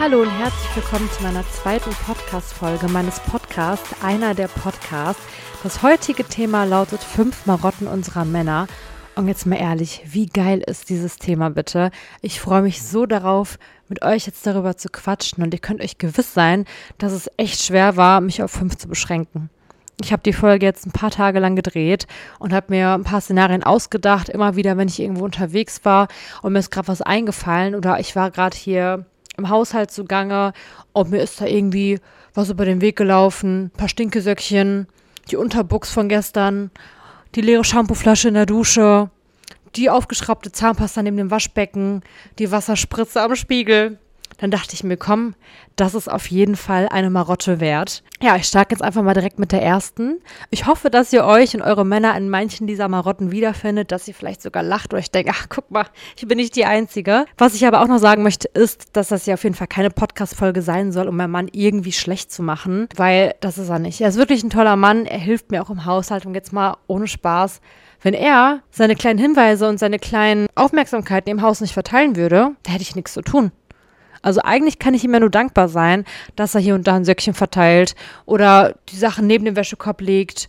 Hallo und herzlich willkommen zu meiner zweiten Podcast-Folge meines Podcasts, einer der Podcasts. Das heutige Thema lautet fünf Marotten unserer Männer. Und jetzt mal ehrlich, wie geil ist dieses Thema bitte? Ich freue mich so darauf, mit euch jetzt darüber zu quatschen und ihr könnt euch gewiss sein, dass es echt schwer war, mich auf fünf zu beschränken. Ich habe die Folge jetzt ein paar Tage lang gedreht und habe mir ein paar Szenarien ausgedacht, immer wieder, wenn ich irgendwo unterwegs war und mir ist gerade was eingefallen oder ich war gerade hier im Haushalt zugange und mir ist da irgendwie was über den Weg gelaufen, ein paar Stinkesöckchen, die Unterbuchs von gestern, die leere Shampooflasche in der Dusche, die aufgeschraubte Zahnpasta neben dem Waschbecken, die Wasserspritze am Spiegel. Dann dachte ich mir, komm, das ist auf jeden Fall eine Marotte wert. Ja, ich starte jetzt einfach mal direkt mit der ersten. Ich hoffe, dass ihr euch und eure Männer in manchen dieser Marotten wiederfindet, dass ihr vielleicht sogar lacht oder ich denke, ach, guck mal, ich bin nicht die Einzige. Was ich aber auch noch sagen möchte, ist, dass das ja auf jeden Fall keine Podcast-Folge sein soll, um meinen Mann irgendwie schlecht zu machen, weil das ist er nicht. Er ist wirklich ein toller Mann. Er hilft mir auch im Haushalt und jetzt mal ohne Spaß. Wenn er seine kleinen Hinweise und seine kleinen Aufmerksamkeiten im Haus nicht verteilen würde, da hätte ich nichts zu tun. Also eigentlich kann ich ihm ja nur dankbar sein, dass er hier und da ein Söckchen verteilt oder die Sachen neben dem Wäschekorb legt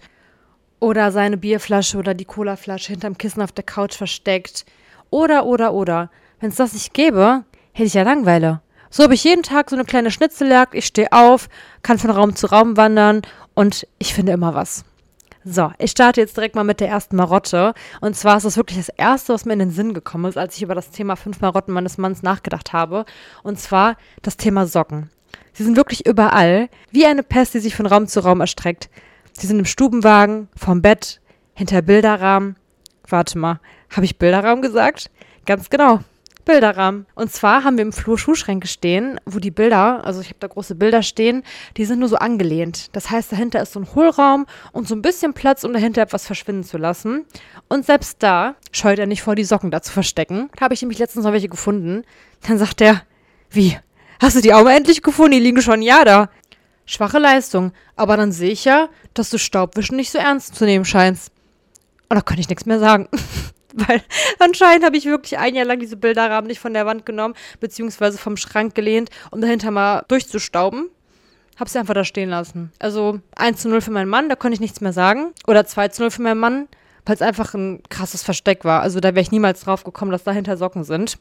oder seine Bierflasche oder die Colaflasche hinterm Kissen auf der Couch versteckt. Oder, oder, oder. Wenn es das nicht gäbe, hätte ich ja Langweile. So habe ich jeden Tag so eine kleine Schnitzeljagd. Ich stehe auf, kann von Raum zu Raum wandern und ich finde immer was. So, ich starte jetzt direkt mal mit der ersten Marotte. Und zwar ist das wirklich das Erste, was mir in den Sinn gekommen ist, als ich über das Thema fünf Marotten meines Manns nachgedacht habe. Und zwar das Thema Socken. Sie sind wirklich überall, wie eine Pest, die sich von Raum zu Raum erstreckt. Sie sind im Stubenwagen, vom Bett, hinter Bilderrahmen. Warte mal, habe ich Bilderrahmen gesagt? Ganz genau. Bilderrahmen. Und zwar haben wir im Flur Schuhschränke stehen, wo die Bilder, also ich habe da große Bilder stehen, die sind nur so angelehnt. Das heißt, dahinter ist so ein Hohlraum und so ein bisschen Platz, um dahinter etwas verschwinden zu lassen. Und selbst da scheut er nicht vor, die Socken da zu verstecken. Da habe ich nämlich letztens noch welche gefunden. Dann sagt er, wie? Hast du die mal endlich gefunden? Die liegen schon Jahr da. Schwache Leistung. Aber dann sehe ich ja, dass du Staubwischen nicht so ernst zu nehmen scheinst. Und da kann ich nichts mehr sagen. Weil anscheinend habe ich wirklich ein Jahr lang diese Bilderrahmen nicht von der Wand genommen, beziehungsweise vom Schrank gelehnt, um dahinter mal durchzustauben. Hab sie einfach da stehen lassen. Also 1 zu 0 für meinen Mann, da konnte ich nichts mehr sagen. Oder 2 zu 0 für meinen Mann, weil es einfach ein krasses Versteck war. Also da wäre ich niemals drauf gekommen, dass dahinter Socken sind.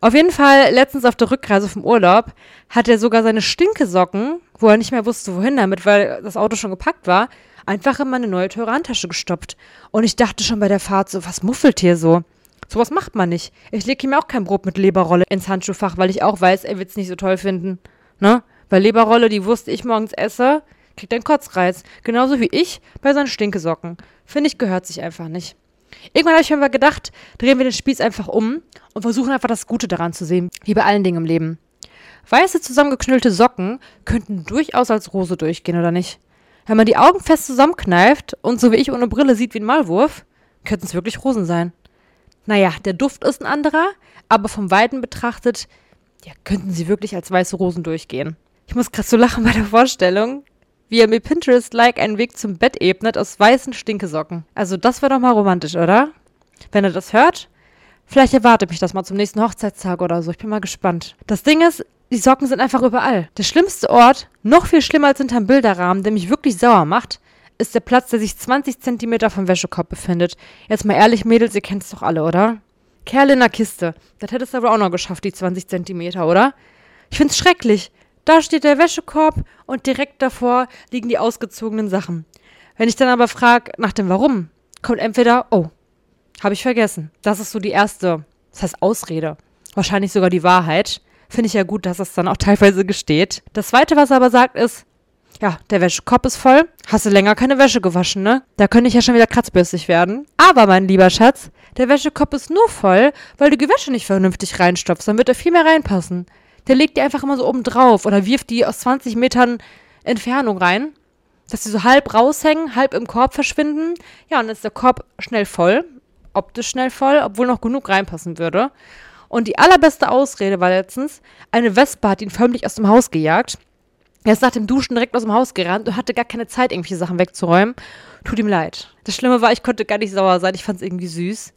Auf jeden Fall, letztens auf der Rückreise vom Urlaub, hat er sogar seine Stinkesocken, wo er nicht mehr wusste, wohin damit, weil das Auto schon gepackt war, einfach in meine neue teure Handtasche gestopft. Und ich dachte schon bei der Fahrt so, was muffelt hier so? Sowas macht man nicht. Ich lege ihm auch kein Brot mit Leberrolle ins Handschuhfach, weil ich auch weiß, er wird es nicht so toll finden. Ne? Weil Leberrolle, die Wurst, die ich morgens esse, kriegt einen Kotzreiz. Genauso wie ich bei seinen Stinkesocken. Finde ich, gehört sich einfach nicht. Irgendwann habe ich mir aber gedacht, drehen wir den Spieß einfach um und versuchen einfach das Gute daran zu sehen, wie bei allen Dingen im Leben. Weiße zusammengeknüllte Socken könnten durchaus als Rose durchgehen, oder nicht? Wenn man die Augen fest zusammenkneift und so wie ich ohne Brille sieht wie ein Maulwurf, könnten es wirklich Rosen sein. Naja, der Duft ist ein anderer, aber vom Weiten betrachtet, ja, könnten sie wirklich als weiße Rosen durchgehen. Ich muss gerade so lachen bei der Vorstellung, wie er mir Pinterest-like einen Weg zum Bett ebnet aus weißen Stinkesocken. Also das wäre doch mal romantisch, oder? Wenn er das hört, vielleicht erwartet mich das mal zum nächsten Hochzeitstag oder so. Ich bin mal gespannt. Das Ding ist, die Socken sind einfach überall. Der schlimmste Ort, noch viel schlimmer als hinterm Bilderrahmen, der mich wirklich sauer macht, ist der Platz, der sich 20 Zentimeter vom Wäschekorb befindet. Jetzt mal ehrlich, Mädels, ihr kennt es doch alle, oder? Kerl in der Kiste. Das hättest du aber auch noch geschafft, die 20 Zentimeter, oder? Ich find's schrecklich. Da steht der Wäschekorb und direkt davor liegen die ausgezogenen Sachen. Wenn ich dann aber frage nach dem Warum, kommt entweder, oh, habe ich vergessen. Das ist so die erste, das heißt Ausrede. Wahrscheinlich sogar die Wahrheit. Finde ich ja gut, dass es dann auch teilweise gesteht. Das zweite, was er aber sagt, ist, ja, der Wäschekorb ist voll. Hast du länger keine Wäsche gewaschen, ne? Da könnte ich ja schon wieder kratzbürstig werden. Aber, mein lieber Schatz, der Wäschekorb ist nur voll, weil du die Wäsche nicht vernünftig reinstopfst. Dann wird er viel mehr reinpassen. Der legt die einfach immer so oben drauf oder wirft die aus 20 Metern Entfernung rein, dass sie so halb raushängen, halb im Korb verschwinden. Ja, und dann ist der Korb schnell voll, optisch schnell voll, obwohl noch genug reinpassen würde. Und die allerbeste Ausrede war letztens, eine Wespe hat ihn förmlich aus dem Haus gejagt. Er ist nach dem Duschen direkt aus dem Haus gerannt und hatte gar keine Zeit, irgendwelche Sachen wegzuräumen. Tut ihm leid. Das Schlimme war, ich konnte gar nicht sauer sein. Ich fand es irgendwie süß.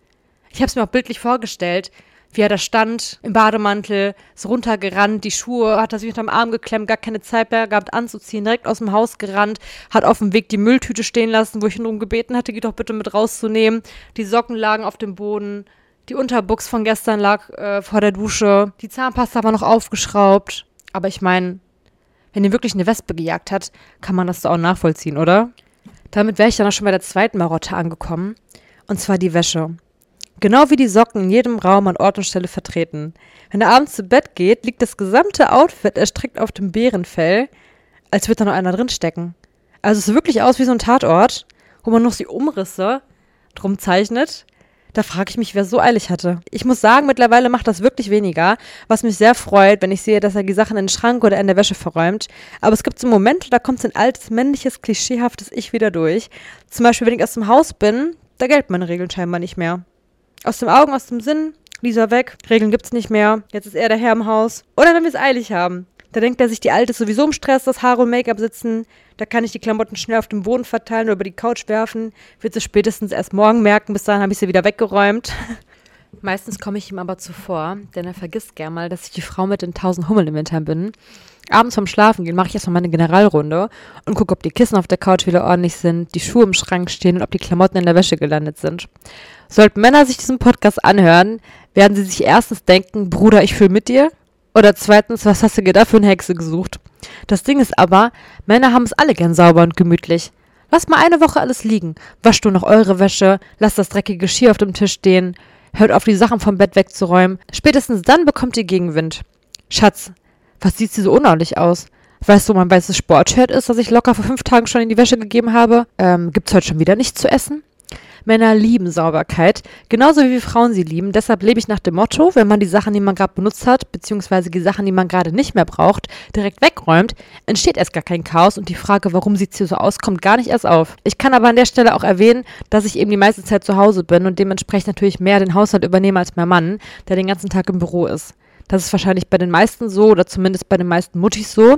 Ich habe es mir auch bildlich vorgestellt, wie er da stand, im Bademantel, ist runtergerannt, die Schuhe hat er sich unterm Arm geklemmt, gar keine Zeit mehr gehabt anzuziehen, direkt aus dem Haus gerannt, hat auf dem Weg die Mülltüte stehen lassen, wo ich ihn darum gebeten hatte, die doch bitte mit rauszunehmen. Die Socken lagen auf dem Boden, die Unterbuchs von gestern lag äh, vor der Dusche, die Zahnpasta war noch aufgeschraubt. Aber ich meine, wenn ihr wirklich eine Wespe gejagt hat, kann man das doch auch nachvollziehen, oder? Damit wäre ich dann auch schon bei der zweiten Marotte angekommen. Und zwar die Wäsche. Genau wie die Socken in jedem Raum an Ort und Stelle vertreten. Wenn er abends zu Bett geht, liegt das gesamte Outfit erstreckt auf dem Bärenfell, als würde da noch einer drinstecken. Also es sieht wirklich aus wie so ein Tatort, wo man noch die Umrisse drum zeichnet. Da frage ich mich, wer so eilig hatte. Ich muss sagen, mittlerweile macht das wirklich weniger, was mich sehr freut, wenn ich sehe, dass er die Sachen in den Schrank oder in der Wäsche verräumt. Aber es gibt so Momente, da kommt so ein altes, männliches, klischeehaftes Ich wieder durch. Zum Beispiel, wenn ich aus dem Haus bin, da gelten meine Regeln scheinbar nicht mehr. Aus dem Augen, aus dem Sinn, Lisa weg, Regeln gibt's nicht mehr, jetzt ist er der Herr im Haus. Oder wenn wir es eilig haben. Da denkt er sich, die Alte ist sowieso im Stress, das Haare und Make-up sitzen. Da kann ich die Klamotten schnell auf den Boden verteilen oder über die Couch werfen. Wird sie spätestens erst morgen merken, bis dahin habe ich sie wieder weggeräumt. Meistens komme ich ihm aber zuvor, denn er vergisst gern mal, dass ich die Frau mit den tausend Hummeln im Hintern bin. Abends vom Schlafen gehen mache ich erstmal meine Generalrunde und gucke, ob die Kissen auf der Couch wieder ordentlich sind, die Schuhe im Schrank stehen und ob die Klamotten in der Wäsche gelandet sind. Sollten Männer sich diesen Podcast anhören, werden sie sich erstens denken, Bruder, ich fühle mit dir. Oder zweitens, was hast du dir da für eine Hexe gesucht? Das Ding ist aber, Männer haben es alle gern sauber und gemütlich. Lasst mal eine Woche alles liegen. Wascht du noch eure Wäsche, lasst das dreckige Geschirr auf dem Tisch stehen, hört auf, die Sachen vom Bett wegzuräumen. Spätestens dann bekommt ihr Gegenwind. Schatz, was sieht sie so unordentlich aus? Weißt du, mein weißes Sportshirt ist, das ich locker vor fünf Tagen schon in die Wäsche gegeben habe? Ähm, gibt's heute schon wieder nichts zu essen? Männer lieben Sauberkeit, genauso wie wir Frauen sie lieben. Deshalb lebe ich nach dem Motto, wenn man die Sachen, die man gerade benutzt hat, beziehungsweise die Sachen, die man gerade nicht mehr braucht, direkt wegräumt, entsteht erst gar kein Chaos und die Frage, warum sieht es hier so aus, kommt gar nicht erst auf. Ich kann aber an der Stelle auch erwähnen, dass ich eben die meiste Zeit zu Hause bin und dementsprechend natürlich mehr den Haushalt übernehme als mein Mann, der den ganzen Tag im Büro ist. Das ist wahrscheinlich bei den meisten so oder zumindest bei den meisten Muttis so.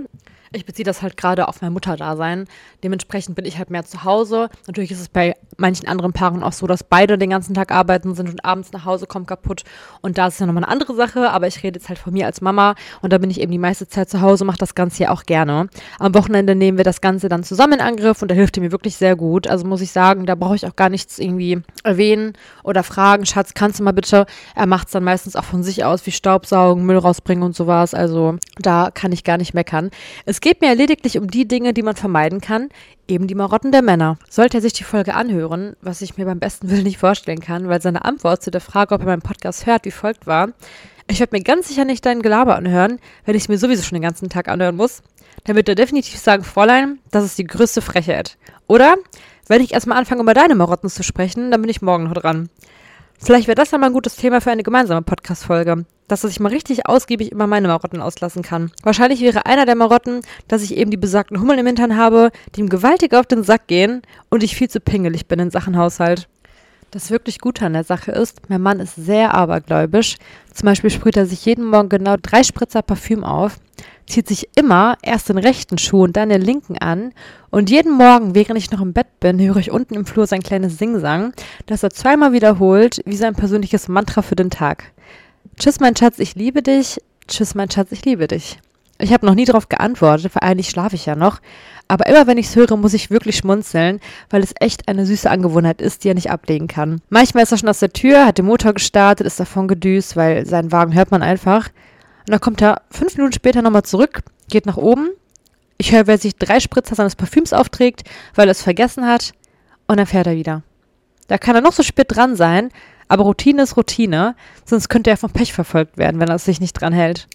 Ich beziehe das halt gerade auf mein Mutterdasein. Dementsprechend bin ich halt mehr zu Hause. Natürlich ist es bei manchen anderen Paaren auch so, dass beide den ganzen Tag arbeiten sind und abends nach Hause kommen kaputt. Und da ist ja nochmal eine andere Sache. Aber ich rede jetzt halt von mir als Mama. Und da bin ich eben die meiste Zeit zu Hause, mache das Ganze ja auch gerne. Am Wochenende nehmen wir das Ganze dann zusammen in Angriff und da hilft er mir wirklich sehr gut. Also muss ich sagen, da brauche ich auch gar nichts irgendwie erwähnen oder fragen. Schatz, kannst du mal bitte? Er macht es dann meistens auch von sich aus, wie Staubsaugen, Müll rausbringen und sowas. Also da kann ich gar nicht meckern. Es es geht mir lediglich um die Dinge, die man vermeiden kann, eben die Marotten der Männer. Sollte er sich die Folge anhören, was ich mir beim besten Willen nicht vorstellen kann, weil seine Antwort zu der Frage, ob er meinen Podcast hört, wie folgt war. Ich werde mir ganz sicher nicht dein Gelaber anhören, wenn ich es mir sowieso schon den ganzen Tag anhören muss. Dann wird er definitiv sagen, Fräulein, das ist die größte Frechheit. Oder, wenn ich erstmal anfange, über deine Marotten zu sprechen, dann bin ich morgen noch dran. Vielleicht wäre das ja mal ein gutes Thema für eine gemeinsame Podcast-Folge dass ich mal richtig ausgiebig immer meine Marotten auslassen kann. Wahrscheinlich wäre einer der Marotten, dass ich eben die besagten Hummeln im Hintern habe, die ihm gewaltig auf den Sack gehen und ich viel zu pingelig bin in Sachen Haushalt. Das wirklich Gute an der Sache ist, mein Mann ist sehr abergläubisch. Zum Beispiel sprüht er sich jeden Morgen genau drei Spritzer Parfüm auf, zieht sich immer erst den rechten Schuh und dann den linken an und jeden Morgen, während ich noch im Bett bin, höre ich unten im Flur sein kleines Singsang, das er zweimal wiederholt, wie sein persönliches Mantra für den Tag. Tschüss, mein Schatz, ich liebe dich. Tschüss, mein Schatz, ich liebe dich. Ich habe noch nie darauf geantwortet, weil eigentlich schlafe ich ja noch. Aber immer wenn ich es höre, muss ich wirklich schmunzeln, weil es echt eine süße Angewohnheit ist, die er nicht ablegen kann. Manchmal ist er schon aus der Tür, hat den Motor gestartet, ist davon gedüst, weil seinen Wagen hört man einfach. Und dann kommt er fünf Minuten später nochmal zurück, geht nach oben. Ich höre, wer sich drei Spritzer seines Parfüms aufträgt, weil er es vergessen hat. Und dann fährt er wieder. Da kann er noch so spät dran sein, aber Routine ist Routine, sonst könnte er vom Pech verfolgt werden, wenn er sich nicht dran hält.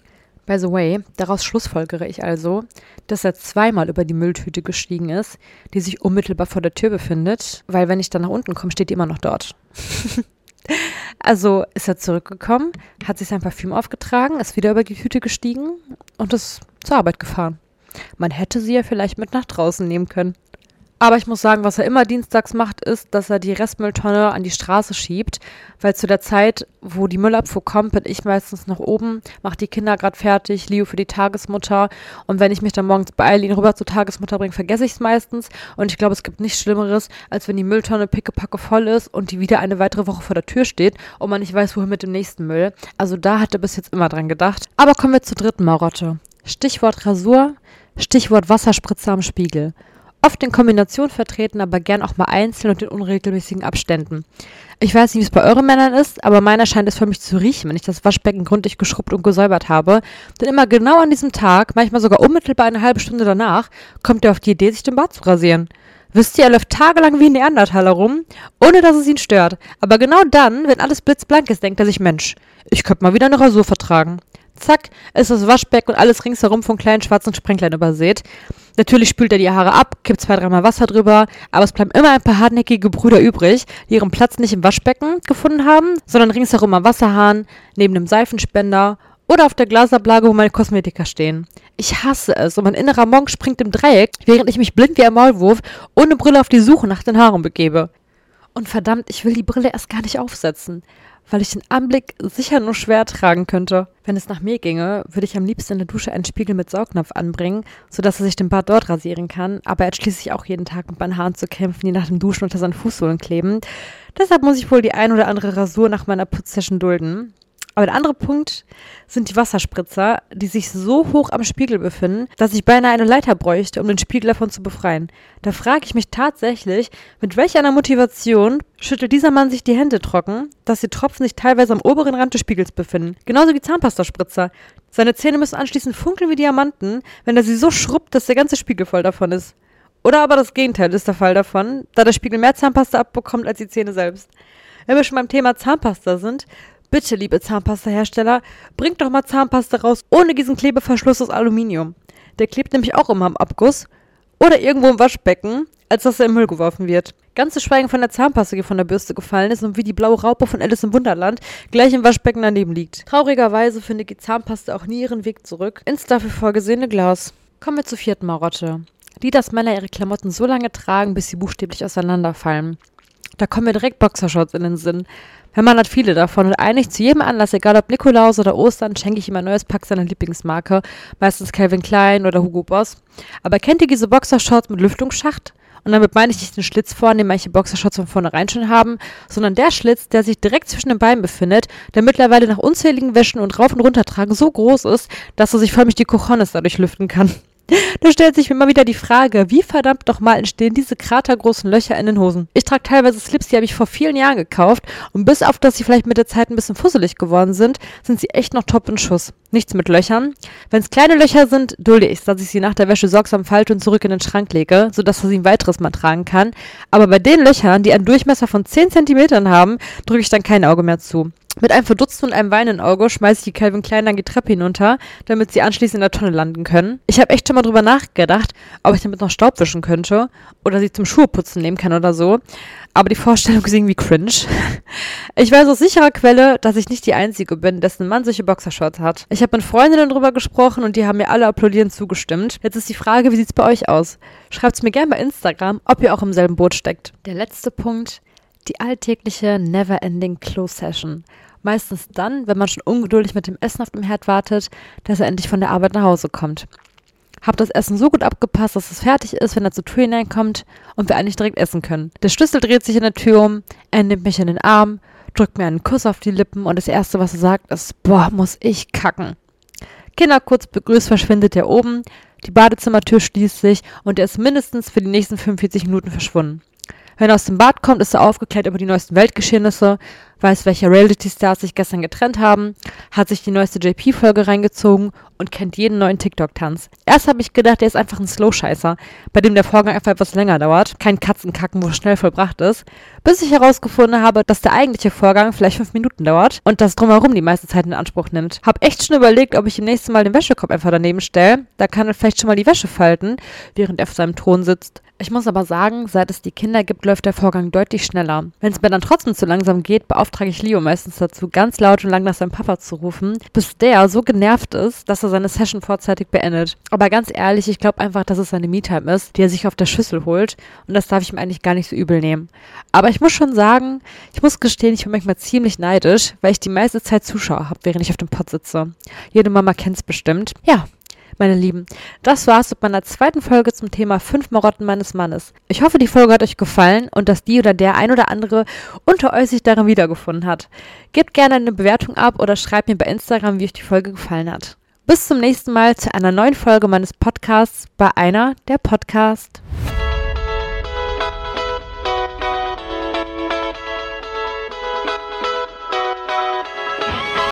By the way, daraus schlussfolgere ich also, dass er zweimal über die Mülltüte gestiegen ist, die sich unmittelbar vor der Tür befindet, weil wenn ich dann nach unten komme, steht die immer noch dort. also ist er zurückgekommen, hat sich sein Parfüm aufgetragen, ist wieder über die Tüte gestiegen und ist zur Arbeit gefahren. Man hätte sie ja vielleicht mit nach draußen nehmen können. Aber ich muss sagen, was er immer dienstags macht, ist, dass er die Restmülltonne an die Straße schiebt, weil zu der Zeit, wo die Müllabfuhr kommt, bin ich meistens noch oben, mache die Kinder gerade fertig, Leo für die Tagesmutter und wenn ich mich dann morgens beeile, ihn rüber zur Tagesmutter bringe, vergesse ich es meistens und ich glaube, es gibt nichts Schlimmeres, als wenn die Mülltonne pickepacke voll ist und die wieder eine weitere Woche vor der Tür steht und man nicht weiß, wohin mit dem nächsten Müll. Also da hat er bis jetzt immer dran gedacht. Aber kommen wir zur dritten Marotte. Stichwort Rasur, Stichwort Wasserspritzer am Spiegel oft in Kombination vertreten, aber gern auch mal einzeln und in unregelmäßigen Abständen. Ich weiß nicht, wie es bei euren Männern ist, aber meiner scheint es für mich zu riechen, wenn ich das Waschbecken gründlich geschrubbt und gesäubert habe. Denn immer genau an diesem Tag, manchmal sogar unmittelbar eine halbe Stunde danach, kommt er auf die Idee, sich den Bart zu rasieren. Wisst ihr, er läuft tagelang wie ein Neandertaler rum, ohne dass es ihn stört. Aber genau dann, wenn alles blitzblank ist, denkt er sich, Mensch, ich könnte mal wieder eine Rasur vertragen. Zack, ist das Waschbecken und alles ringsherum von kleinen schwarzen Sprenklern übersät. Natürlich spült er die Haare ab, kippt zwei, dreimal Wasser drüber, aber es bleiben immer ein paar hartnäckige Brüder übrig, die ihren Platz nicht im Waschbecken gefunden haben, sondern ringsherum am Wasserhahn, neben dem Seifenspender oder auf der Glasablage, wo meine Kosmetika stehen. Ich hasse es und mein innerer Monk springt im Dreieck, während ich mich blind wie ein Maulwurf ohne Brille auf die Suche nach den Haaren begebe. Und verdammt, ich will die Brille erst gar nicht aufsetzen weil ich den Anblick sicher nur schwer tragen könnte. Wenn es nach mir ginge, würde ich am liebsten in der Dusche einen Spiegel mit Saugnapf anbringen, sodass er sich den Bart dort rasieren kann, aber er hat schließlich auch jeden Tag mit meinen Haaren zu kämpfen, die nach dem Duschen unter seinen Fußsohlen kleben. Deshalb muss ich wohl die ein oder andere Rasur nach meiner Putzsession dulden. Aber der andere Punkt sind die Wasserspritzer, die sich so hoch am Spiegel befinden, dass ich beinahe eine Leiter bräuchte, um den Spiegel davon zu befreien. Da frage ich mich tatsächlich, mit welcher einer Motivation schüttelt dieser Mann sich die Hände trocken, dass die Tropfen sich teilweise am oberen Rand des Spiegels befinden. Genauso wie Zahnpastaspritzer. Seine Zähne müssen anschließend funkeln wie Diamanten, wenn er sie so schrubbt, dass der ganze Spiegel voll davon ist. Oder aber das Gegenteil ist der Fall davon, da der Spiegel mehr Zahnpasta abbekommt als die Zähne selbst. Wenn wir schon beim Thema Zahnpasta sind, Bitte, liebe Zahnpasta-Hersteller, bringt doch mal Zahnpasta raus ohne diesen Klebeverschluss aus Aluminium. Der klebt nämlich auch immer am Abguss oder irgendwo im Waschbecken, als dass er im Müll geworfen wird. Ganz zu schweigen von der Zahnpasta, die von der Bürste gefallen ist und wie die blaue Raupe von Alice im Wunderland gleich im Waschbecken daneben liegt. Traurigerweise findet die Zahnpasta auch nie ihren Weg zurück ins dafür vorgesehene Glas. Kommen wir zur vierten Marotte. Die, dass Männer ihre Klamotten so lange tragen, bis sie buchstäblich auseinanderfallen. Da kommen mir direkt Boxershorts in den Sinn. Mein Mann hat viele davon und eigentlich zu jedem Anlass, egal ob Nikolaus oder Ostern, schenke ich ihm ein neues Pack seiner Lieblingsmarke, meistens Calvin Klein oder Hugo Boss. Aber kennt ihr diese Boxershorts mit Lüftungsschacht? Und damit meine ich nicht den Schlitz vorne, den manche Boxershorts von vornherein schon haben, sondern der Schlitz, der sich direkt zwischen den Beinen befindet, der mittlerweile nach unzähligen Wäschen und rauf und runter tragen so groß ist, dass er sich förmlich die Cojones dadurch lüften kann. Da stellt sich mir immer wieder die Frage, wie verdammt doch mal entstehen diese kratergroßen Löcher in den Hosen? Ich trage teilweise Slips, die habe ich vor vielen Jahren gekauft und bis auf, dass sie vielleicht mit der Zeit ein bisschen fusselig geworden sind, sind sie echt noch top in Schuss. Nichts mit Löchern. Wenn es kleine Löcher sind, dulde ich dass ich sie nach der Wäsche sorgsam falte und zurück in den Schrank lege, sodass er sie ein weiteres Mal tragen kann. Aber bei den Löchern, die einen Durchmesser von 10 cm haben, drücke ich dann kein Auge mehr zu. Mit einem verdutzten und einem weinenden Auge schmeiße ich die Calvin Klein dann die Treppe hinunter, damit sie anschließend in der Tonne landen können. Ich habe echt schon mal drüber nachgedacht, ob ich damit noch Staub wischen könnte oder sie zum Schuheputzen nehmen kann oder so. Aber die Vorstellung ist irgendwie cringe. Ich weiß aus sicherer Quelle, dass ich nicht die Einzige bin, dessen Mann solche Boxershorts hat. Ich habe mit Freundinnen drüber gesprochen und die haben mir alle applaudierend zugestimmt. Jetzt ist die Frage, wie sieht's bei euch aus? Schreibt's mir gerne bei Instagram, ob ihr auch im selben Boot steckt. Der letzte Punkt. Die alltägliche Never-Ending Close Session. Meistens dann, wenn man schon ungeduldig mit dem Essen auf dem Herd wartet, dass er endlich von der Arbeit nach Hause kommt. Hab das Essen so gut abgepasst, dass es fertig ist, wenn er zur Tür hineinkommt und wir eigentlich direkt essen können. Der Schlüssel dreht sich in der Tür um, er nimmt mich in den Arm, drückt mir einen Kuss auf die Lippen und das Erste, was er sagt, ist, boah, muss ich kacken. Kinder kurz begrüßt, verschwindet er oben, die Badezimmertür schließt sich und er ist mindestens für die nächsten 45 Minuten verschwunden. Wenn er aus dem Bad kommt, ist er aufgeklärt über die neuesten Weltgeschehnisse, weiß, welche Reality-Stars sich gestern getrennt haben, hat sich die neueste JP-Folge reingezogen und kennt jeden neuen TikTok-Tanz. Erst habe ich gedacht, er ist einfach ein Slow-Scheißer, bei dem der Vorgang einfach etwas länger dauert, kein Katzenkacken, wo schnell vollbracht ist, bis ich herausgefunden habe, dass der eigentliche Vorgang vielleicht fünf Minuten dauert und das drumherum die meiste Zeit in Anspruch nimmt. Hab echt schon überlegt, ob ich im nächsten Mal den Wäschekorb einfach daneben stelle, da kann er vielleicht schon mal die Wäsche falten, während er auf seinem Thron sitzt. Ich muss aber sagen, seit es die Kinder gibt, läuft der Vorgang deutlich schneller. Wenn es mir dann trotzdem zu langsam geht, beauftrage ich Leo meistens dazu, ganz laut und lang nach seinem Papa zu rufen, bis der so genervt ist, dass er seine Session vorzeitig beendet. Aber ganz ehrlich, ich glaube einfach, dass es seine Me-Time ist, die er sich auf der Schüssel holt und das darf ich ihm eigentlich gar nicht so übel nehmen. Aber ich muss schon sagen, ich muss gestehen, ich bin manchmal ziemlich neidisch, weil ich die meiste Zeit Zuschauer habe, während ich auf dem Pott sitze. Jede Mama kennt's bestimmt. Ja, meine Lieben, das war's mit meiner zweiten Folge zum Thema fünf Marotten meines Mannes. Ich hoffe, die Folge hat euch gefallen und dass die oder der ein oder andere unter euch sich darin wiedergefunden hat. Gebt gerne eine Bewertung ab oder schreibt mir bei Instagram, wie euch die Folge gefallen hat. Bis zum nächsten Mal zu einer neuen Folge meines Podcasts bei einer der Podcast.